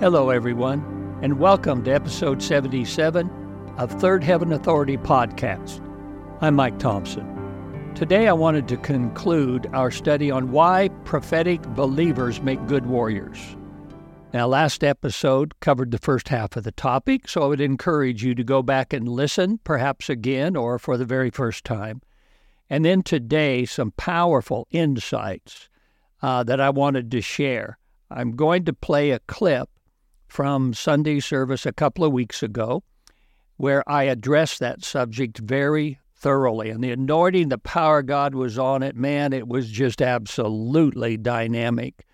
Hello, everyone, and welcome to episode 77 of Third Heaven Authority podcast. I'm Mike Thompson. Today, I wanted to conclude our study on why prophetic believers make good warriors. Now, last episode covered the first half of the topic, so I would encourage you to go back and listen, perhaps again or for the very first time. And then today, some powerful insights uh, that I wanted to share. I'm going to play a clip from Sunday service a couple of weeks ago where I addressed that subject very thoroughly. And the anointing, the power God was on it. Man, it was just absolutely dynamic.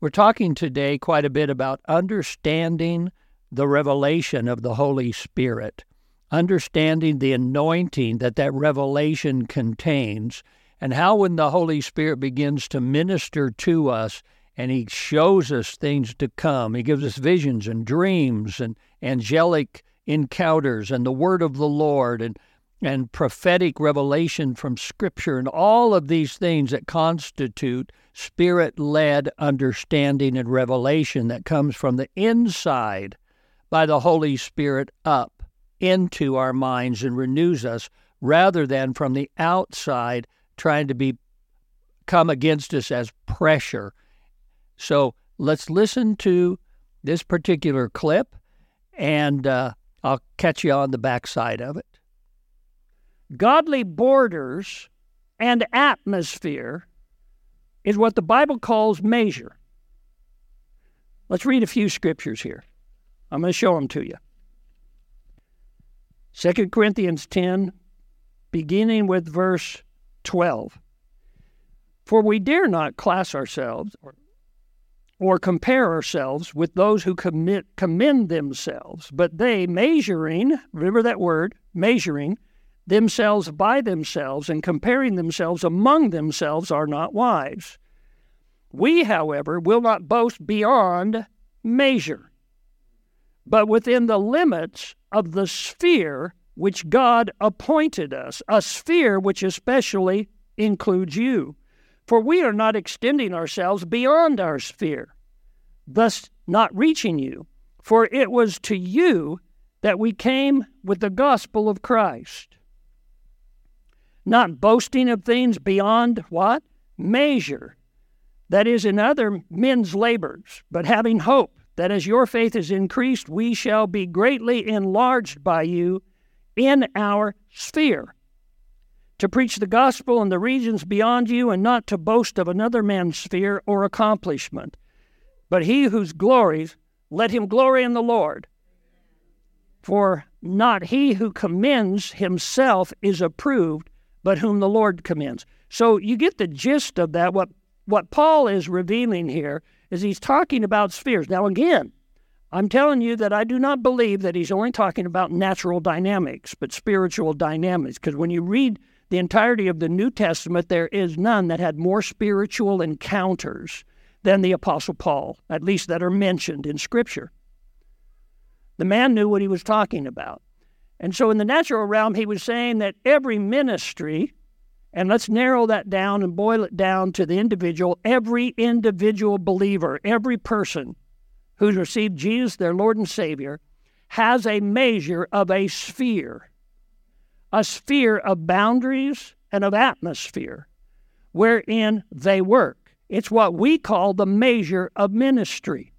We're talking today quite a bit about understanding the revelation of the Holy Spirit, understanding the anointing that that revelation contains, and how when the Holy Spirit begins to minister to us, and he shows us things to come. He gives us visions and dreams and angelic encounters and the word of the Lord and and prophetic revelation from scripture and all of these things that constitute spirit-led understanding and revelation that comes from the inside by the Holy Spirit up into our minds and renews us rather than from the outside trying to be come against us as pressure so let's listen to this particular clip, and uh, I'll catch you on the backside of it. Godly borders and atmosphere is what the Bible calls measure. Let's read a few scriptures here. I'm going to show them to you. 2 Corinthians 10, beginning with verse 12. For we dare not class ourselves, or compare ourselves with those who commit, commend themselves, but they, measuring, remember that word, measuring themselves by themselves and comparing themselves among themselves, are not wise. We, however, will not boast beyond measure, but within the limits of the sphere which God appointed us, a sphere which especially includes you. For we are not extending ourselves beyond our sphere, thus not reaching you. For it was to you that we came with the gospel of Christ. Not boasting of things beyond what? Measure. That is, in other men's labors, but having hope that as your faith is increased, we shall be greatly enlarged by you in our sphere to preach the gospel in the regions beyond you, and not to boast of another man's sphere or accomplishment. But he whose glories, let him glory in the Lord. For not he who commends himself is approved, but whom the Lord commends. So you get the gist of that. What, what Paul is revealing here is he's talking about spheres. Now, again, I'm telling you that I do not believe that he's only talking about natural dynamics, but spiritual dynamics. Because when you read the entirety of the New Testament, there is none that had more spiritual encounters than the Apostle Paul, at least that are mentioned in Scripture. The man knew what he was talking about. And so, in the natural realm, he was saying that every ministry, and let's narrow that down and boil it down to the individual, every individual believer, every person who's received Jesus, their Lord and Savior, has a measure of a sphere a sphere of boundaries and of atmosphere wherein they work. It's what we call the measure of ministry.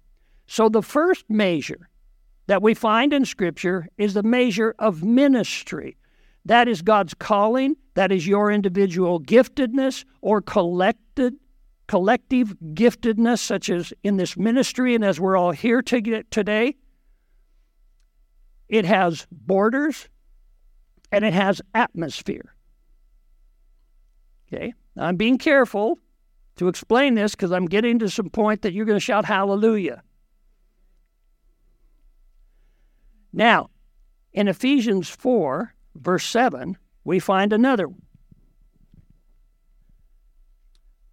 So the first measure that we find in Scripture is the measure of ministry. That is God's calling, that is your individual giftedness or collected collective giftedness, such as in this ministry and as we're all here today. It has borders, and it has atmosphere. Okay, now, I'm being careful to explain this because I'm getting to some point that you're going to shout hallelujah. Now, in Ephesians 4, verse 7, we find another.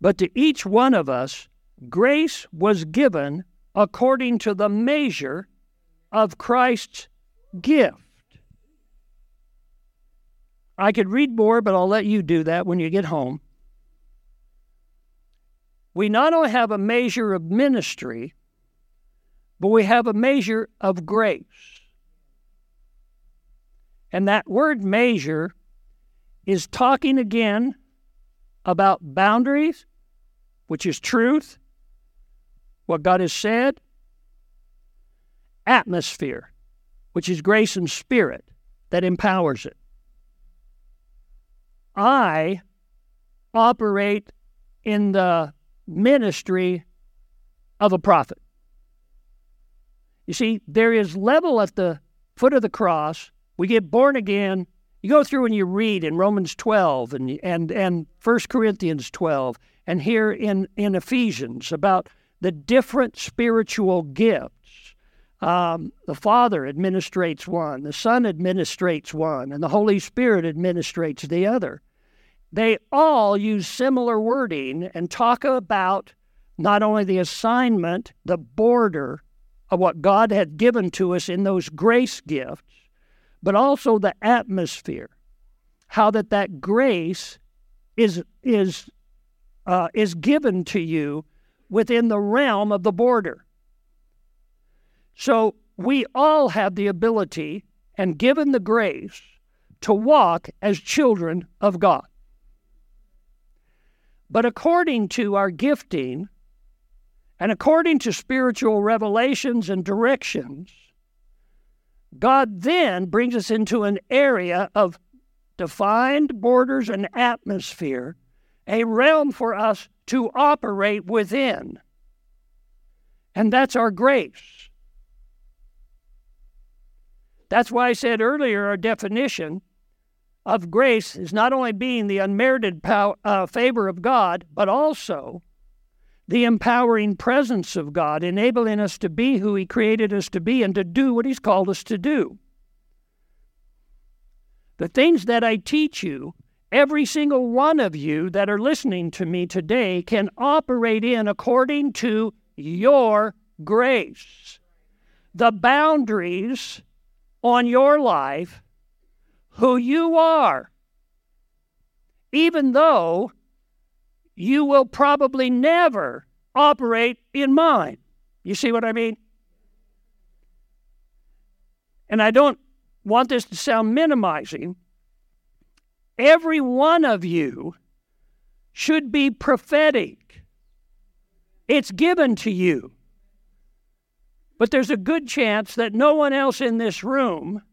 But to each one of us, grace was given according to the measure of Christ's gift. I could read more, but I'll let you do that when you get home. We not only have a measure of ministry, but we have a measure of grace. And that word measure is talking again about boundaries, which is truth, what God has said, atmosphere, which is grace and spirit that empowers it. I operate in the ministry of a prophet. You see, there is level at the foot of the cross. We get born again. You go through and you read in Romans 12 and and and 1 Corinthians 12 and here in in Ephesians about the different spiritual gifts. Um, the Father administrates one, the Son administrates one, and the Holy Spirit administrates the other. They all use similar wording and talk about not only the assignment, the border of what God had given to us in those grace gifts, but also the atmosphere, how that that grace is is uh, is given to you within the realm of the border. So we all have the ability and given the grace to walk as children of God. But according to our gifting and according to spiritual revelations and directions, God then brings us into an area of defined borders and atmosphere, a realm for us to operate within. And that's our grace. That's why I said earlier our definition of grace is not only being the unmerited uh, favor of God, but also the empowering presence of God, enabling us to be who He created us to be and to do what He's called us to do. The things that I teach you, every single one of you that are listening to me today can operate in according to your grace. The boundaries on your life, who you are, even though you will probably never operate in mine. You see what I mean? And I don't want this to sound minimizing. Every one of you should be prophetic. It's given to you. But there's a good chance that no one else in this room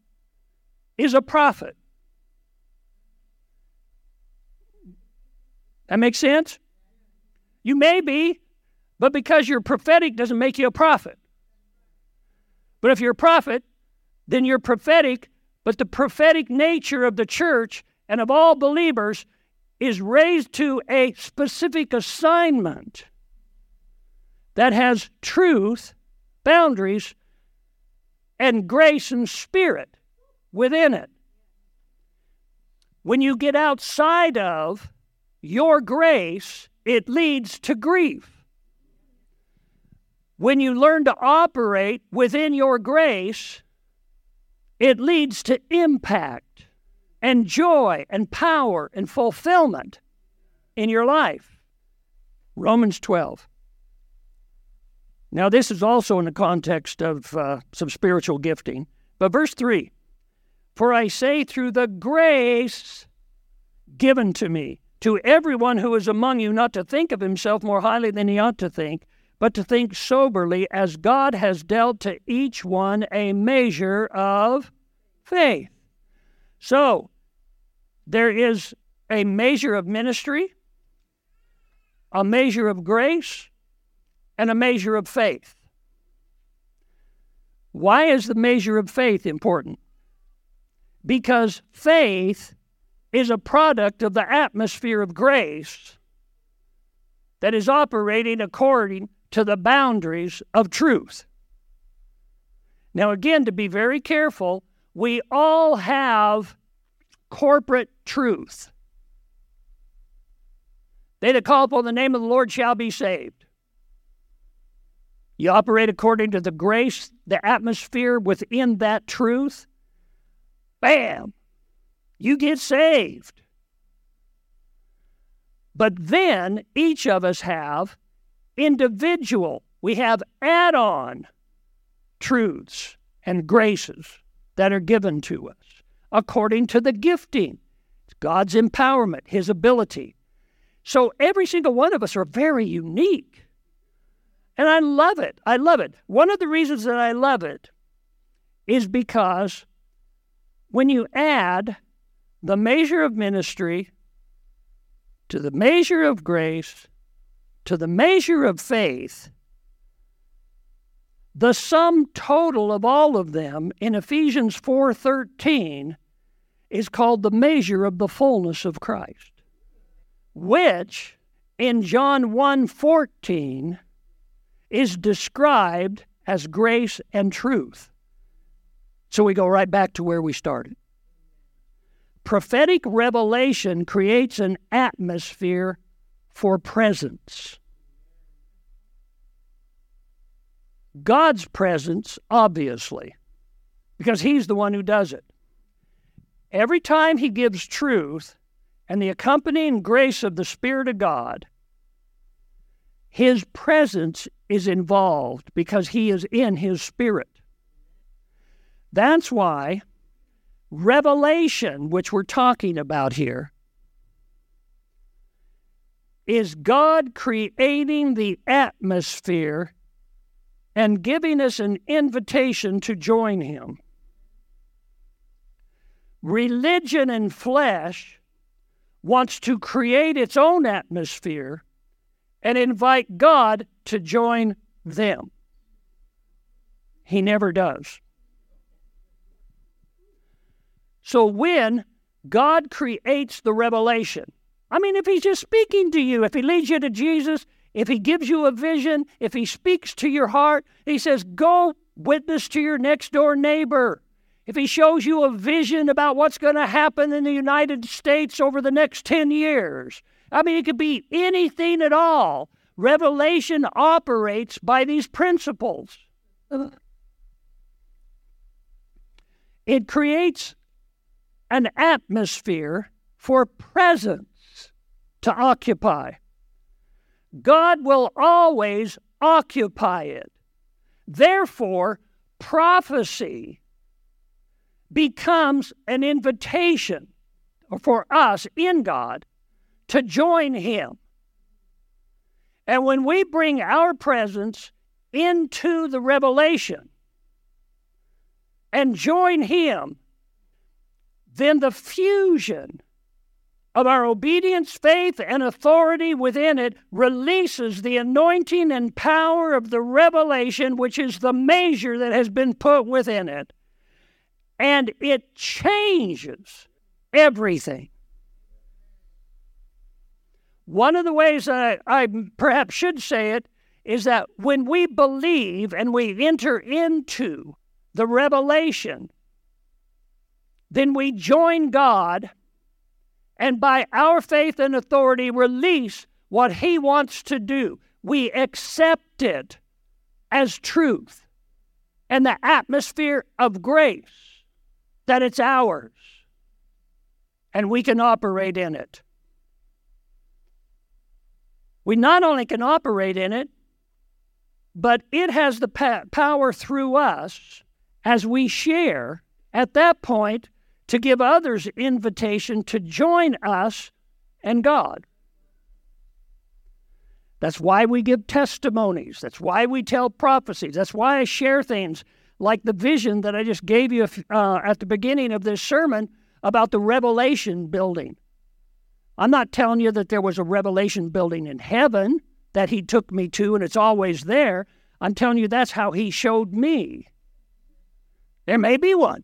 is a prophet. That makes sense? You may be, but because you're prophetic doesn't make you a prophet. But if you're a prophet, then you're prophetic, but the prophetic nature of the church and of all believers is raised to a specific assignment that has truth, boundaries, and grace and spirit within it. When you get outside of your grace, it leads to grief. When you learn to operate within your grace, it leads to impact and joy and power and fulfillment in your life. Romans 12. Now, this is also in the context of uh, some spiritual gifting. But verse 3 For I say, through the grace given to me, to everyone who is among you not to think of himself more highly than he ought to think, but to think soberly as God has dealt to each one a measure of faith. So, there is a measure of ministry, a measure of grace, and a measure of faith. Why is the measure of faith important? Because faith is a product of the atmosphere of grace that is operating according to the boundaries of truth. Now, again, to be very careful, we all have corporate truth. They that call upon the name of the Lord shall be saved. You operate according to the grace, the atmosphere within that truth. Bam! you get saved. But then each of us have individual, we have add on truths and graces that are given to us according to the gifting, God's empowerment, His ability. So every single one of us are very unique. And I love it. I love it. One of the reasons that I love it is because when you add the measure of ministry to the measure of grace to the measure of faith, the sum total of all of them in Ephesians 4:13 is called the measure of the fullness of Christ, which in John 1:14 is described as grace and truth. So we go right back to where we started. Prophetic revelation creates an atmosphere for presence. God's presence, obviously, because He's the one who does it. Every time He gives truth and the accompanying grace of the Spirit of God, His presence is involved because He is in His Spirit. That's why revelation, which we're talking about here, is God creating the atmosphere and giving us an invitation to join Him. Religion and flesh wants to create its own atmosphere and invite God to join them. He never does. So when God creates the revelation, I mean, if He's just speaking to you, if He leads you to Jesus, if He gives you a vision, if He speaks to your heart, He says, go witness to your next door neighbor. If He shows you a vision about what's going to happen in the United States over the next 10 years, I mean, it could be anything at all. Revelation operates by these principles. It creates an atmosphere for presence to occupy. God will always occupy it. Therefore, prophecy becomes an invitation for us in God to join Him. And when we bring our presence into the revelation and join Him, then the fusion of our obedience, faith, and authority within it releases the anointing and power of the revelation, which is the measure that has been put within it. And it changes everything. One of the ways I, I perhaps should say it is that when we believe and we enter into the revelation, then we join God and by our faith and authority release what He wants to do. We accept it as truth and the atmosphere of grace that it's ours and we can operate in it. We not only can operate in it, but it has the pa- power through us as we share at that point to give others invitation to join us and God. That's why we give testimonies. That's why we tell prophecies. That's why I share things like the vision that I just gave you uh, at the beginning of this sermon about the Revelation building. I'm not telling you that there was a Revelation building in heaven that he took me to and it's always there. I'm telling you that's how he showed me. There may be one.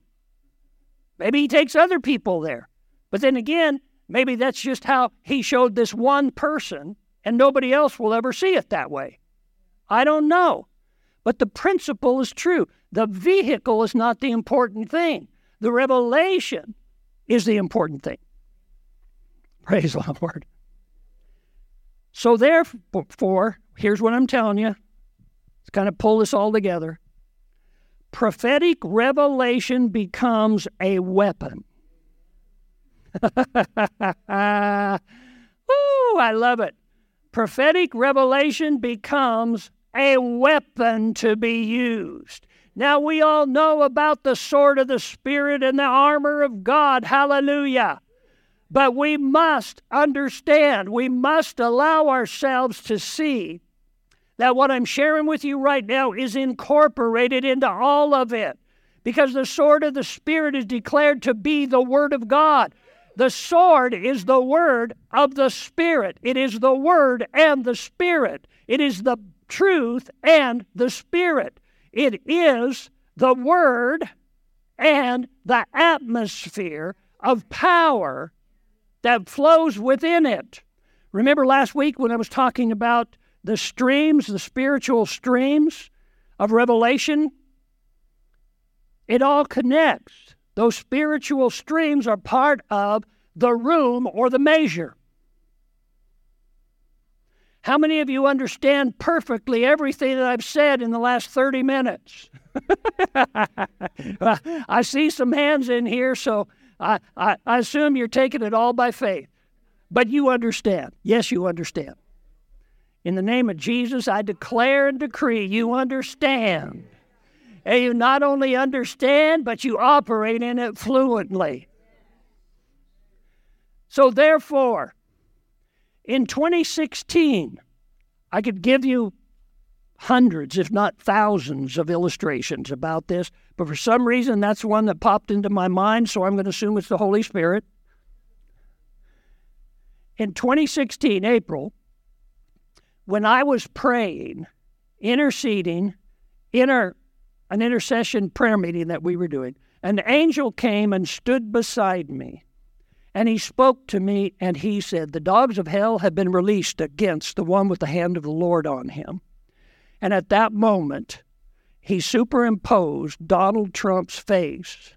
Maybe he takes other people there. But then again, maybe that's just how he showed this one person and nobody else will ever see it that way. I don't know. But the principle is true. The vehicle is not the important thing, the revelation is the important thing. Praise the Lord. So, therefore, here's what I'm telling you. Let's kind of pull this all together prophetic revelation becomes a weapon. Ooh, I love it. Prophetic revelation becomes a weapon to be used. Now we all know about the sword of the Spirit and the armor of God. Hallelujah. But we must understand, we must allow ourselves to see that what I'm sharing with you right now is incorporated into all of it. Because the sword of the Spirit is declared to be the Word of God. The sword is the Word of the Spirit. It is the Word and the Spirit. It is the truth and the Spirit. It is the Word and the atmosphere of power that flows within it. Remember last week when I was talking about the streams, the spiritual streams of revelation? It all connects. Those spiritual streams are part of the room or the measure. How many of you understand perfectly everything that I've said in the last 30 minutes? I see some hands in here, so I, I, I assume you're taking it all by faith. But you understand. Yes, you understand. In the name of Jesus, I declare and decree you understand. And you not only understand, but you operate in it fluently. So, therefore, in 2016, I could give you hundreds, if not thousands, of illustrations about this, but for some reason that's the one that popped into my mind, so I'm going to assume it's the Holy Spirit. In 2016, April, when I was praying, interceding in our, an intercession prayer meeting that we were doing, an angel came and stood beside me. And he spoke to me and he said, The dogs of hell have been released against the one with the hand of the Lord on him. And at that moment, he superimposed Donald Trump's face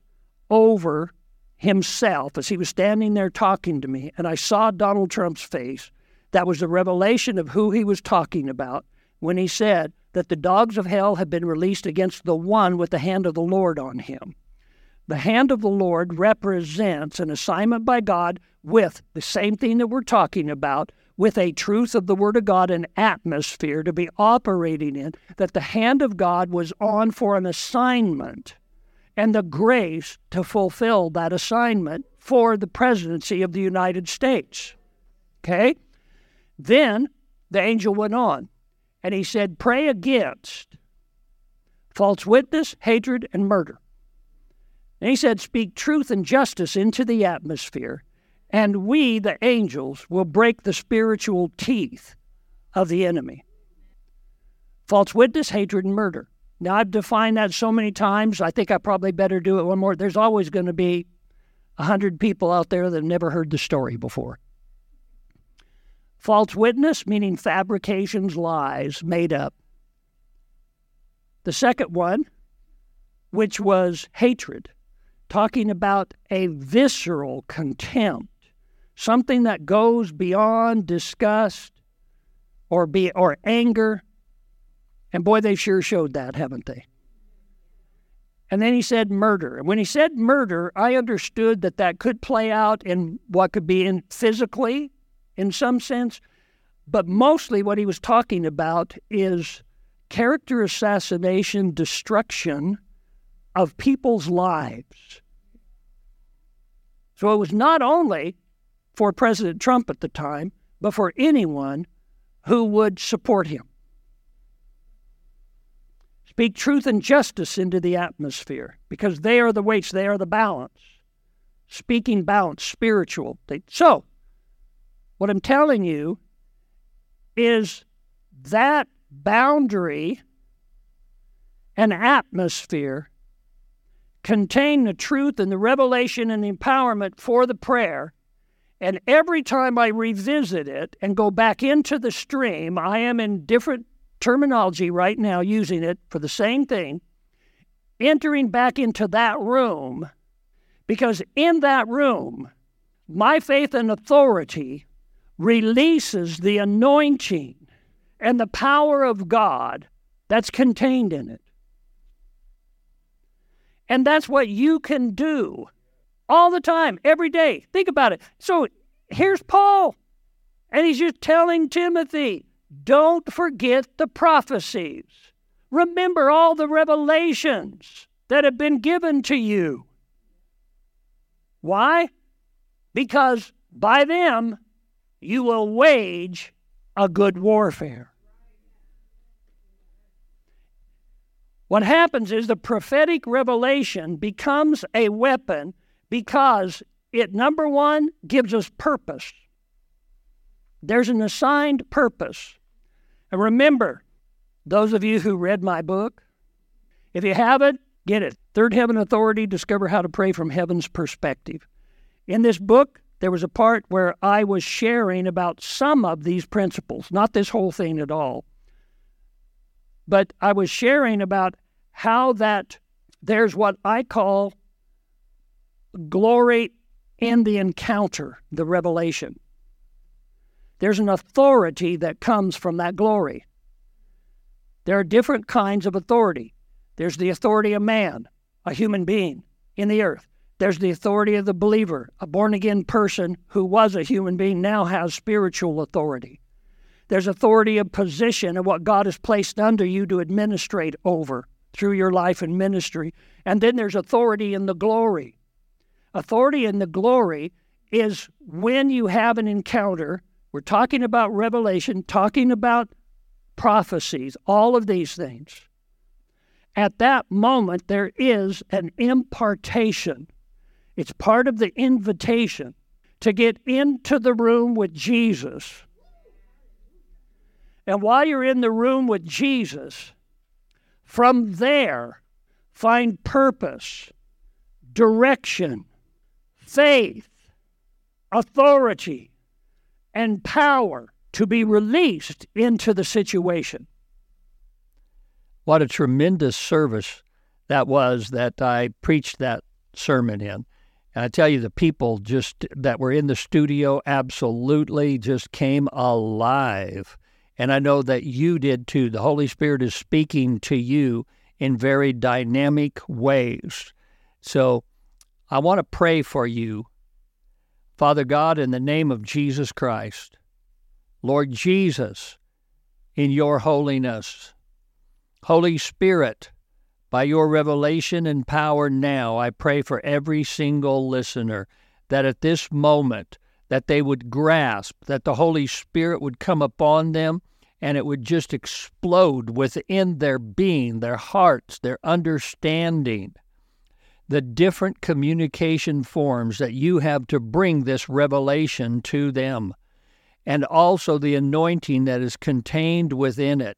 over himself as he was standing there talking to me. And I saw Donald Trump's face. That was the revelation of who he was talking about when he said that the dogs of hell have been released against the one with the hand of the Lord on him. The hand of the Lord represents an assignment by God with the same thing that we're talking about, with a truth of the Word of God, an atmosphere to be operating in, that the hand of God was on for an assignment and the grace to fulfill that assignment for the presidency of the United States. Okay? Then the angel went on and he said, Pray against false witness, hatred, and murder. And he said, Speak truth and justice into the atmosphere, and we, the angels, will break the spiritual teeth of the enemy. False witness, hatred, and murder. Now, I've defined that so many times, I think I probably better do it one more. There's always going to be a hundred people out there that have never heard the story before. False witness, meaning fabrications, lies, made up. The second one, which was hatred talking about a visceral contempt, something that goes beyond disgust or be or anger. And boy, they sure showed that, haven't they? And then he said murder. And when he said murder, I understood that that could play out in what could be in physically, in some sense, but mostly what he was talking about is character assassination, destruction of people's lives. So it was not only for President Trump at the time, but for anyone who would support him. Speak truth and justice into the atmosphere because they are the weights, they are the balance. Speaking balance, spiritual. So, what I'm telling you is that boundary and atmosphere contain the truth and the revelation and the empowerment for the prayer. And every time I revisit it and go back into the stream, I am in different terminology right now using it for the same thing, entering back into that room, because in that room, my faith and authority releases the anointing and the power of God that's contained in it. And that's what you can do all the time, every day. Think about it. So here's Paul, and he's just telling Timothy don't forget the prophecies, Remember all the revelations that have been given to you. Why? Because by them you will wage a good warfare. What happens is the prophetic revelation becomes a weapon because it, number one, gives us purpose. There's an assigned purpose. And remember, those of you who read my book, if you haven't, get it. Third Heaven Authority Discover How to Pray from Heaven's Perspective. In this book, there was a part where I was sharing about some of these principles, not this whole thing at all. But I was sharing about how that there's what I call glory in the encounter, the revelation. There's an authority that comes from that glory. There are different kinds of authority. There's the authority of man, a human being in the earth. There's the authority of the believer, a born again person who was a human being now has spiritual authority. There's authority of position of what God has placed under you to administrate over through your life and ministry. And then there's authority in the glory. Authority in the glory is when you have an encounter. We're talking about revelation, talking about prophecies, all of these things. At that moment, there is an impartation. It's part of the invitation to get into the room with Jesus. And while you're in the room with Jesus, from there, find purpose, direction, faith, authority, and power to be released into the situation. What a tremendous service that was that I preached that sermon in. And I tell you, the people just that were in the studio absolutely just came alive. And I know that you did too. The Holy Spirit is speaking to you in very dynamic ways. So I want to pray for you. Father God, in the name of Jesus Christ, Lord Jesus, in your holiness, Holy Spirit, by your revelation and power now, I pray for every single listener that at this moment that they would grasp that the Holy Spirit would come upon them and it would just explode within their being, their hearts, their understanding. The different communication forms that you have to bring this revelation to them, and also the anointing that is contained within it.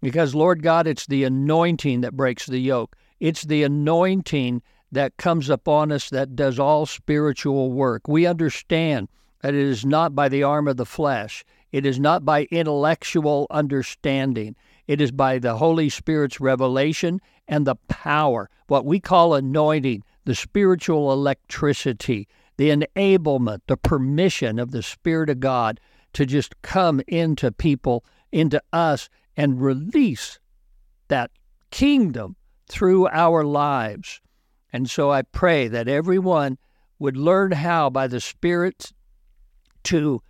Because, Lord God, it's the anointing that breaks the yoke. It's the anointing that comes upon us that does all spiritual work. We understand that it is not by the arm of the flesh, it is not by intellectual understanding. It is by the Holy Spirit's revelation and the power, what we call anointing, the spiritual electricity, the enablement, the permission of the Spirit of God to just come into people, into us, and release that kingdom through our lives. And so I pray that everyone would learn how, by the Spirit, to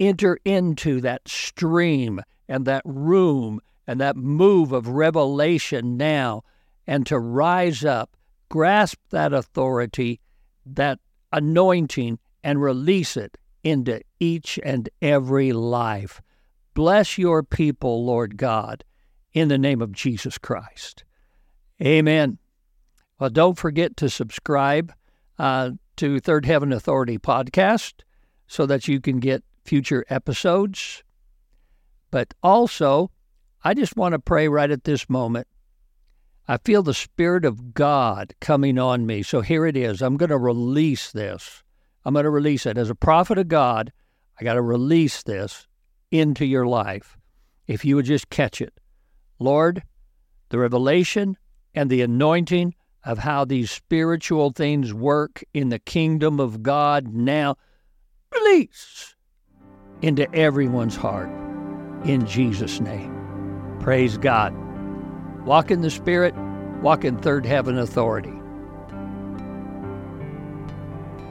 enter into that stream and that room and that move of revelation now and to rise up, grasp that authority, that anointing, and release it into each and every life. Bless your people, Lord God, in the name of Jesus Christ. Amen. Well, don't forget to subscribe uh, to Third Heaven Authority podcast so that you can get future episodes. But also, I just want to pray right at this moment. I feel the Spirit of God coming on me. So here it is. I'm going to release this. I'm going to release it. As a prophet of God, I got to release this into your life. If you would just catch it. Lord, the revelation and the anointing of how these spiritual things work in the kingdom of God now, release into everyone's heart in Jesus' name. Praise God. Walk in the Spirit, walk in third heaven authority.